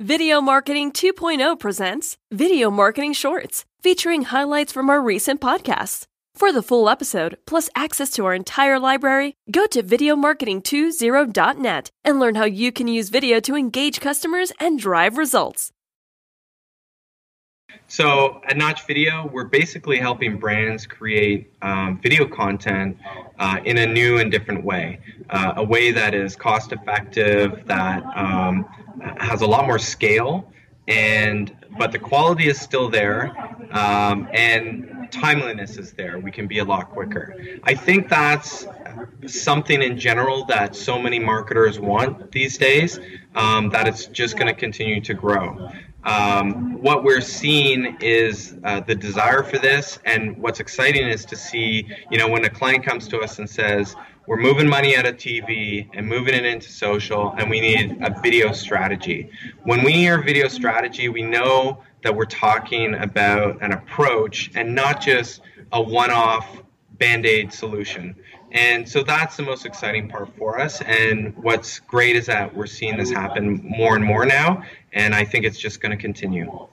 Video Marketing 2.0 presents Video Marketing Shorts, featuring highlights from our recent podcasts. For the full episode, plus access to our entire library, go to videomarketing20.net and learn how you can use video to engage customers and drive results. So at Notch Video, we're basically helping brands create um, video content uh, in a new and different way, uh, a way that is cost effective, that um, has a lot more scale, and but the quality is still there, um, and timeliness is there. We can be a lot quicker. I think that's something in general that so many marketers want these days. Um, that it's just going to continue to grow um, what we're seeing is uh, the desire for this, and what's exciting is to see, you know, when a client comes to us and says, "We're moving money out of TV and moving it into social, and we need a video strategy." When we hear video strategy, we know that we're talking about an approach and not just a one-off band-aid solution. And so that's the most exciting part for us. And what's great is that we're seeing this happen more and more now. And I think it's just going to continue.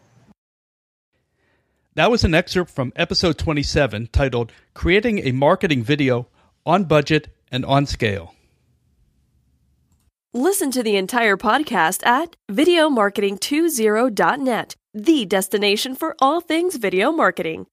That was an excerpt from episode 27 titled Creating a Marketing Video on Budget and on Scale. Listen to the entire podcast at videomarketing20.net, the destination for all things video marketing.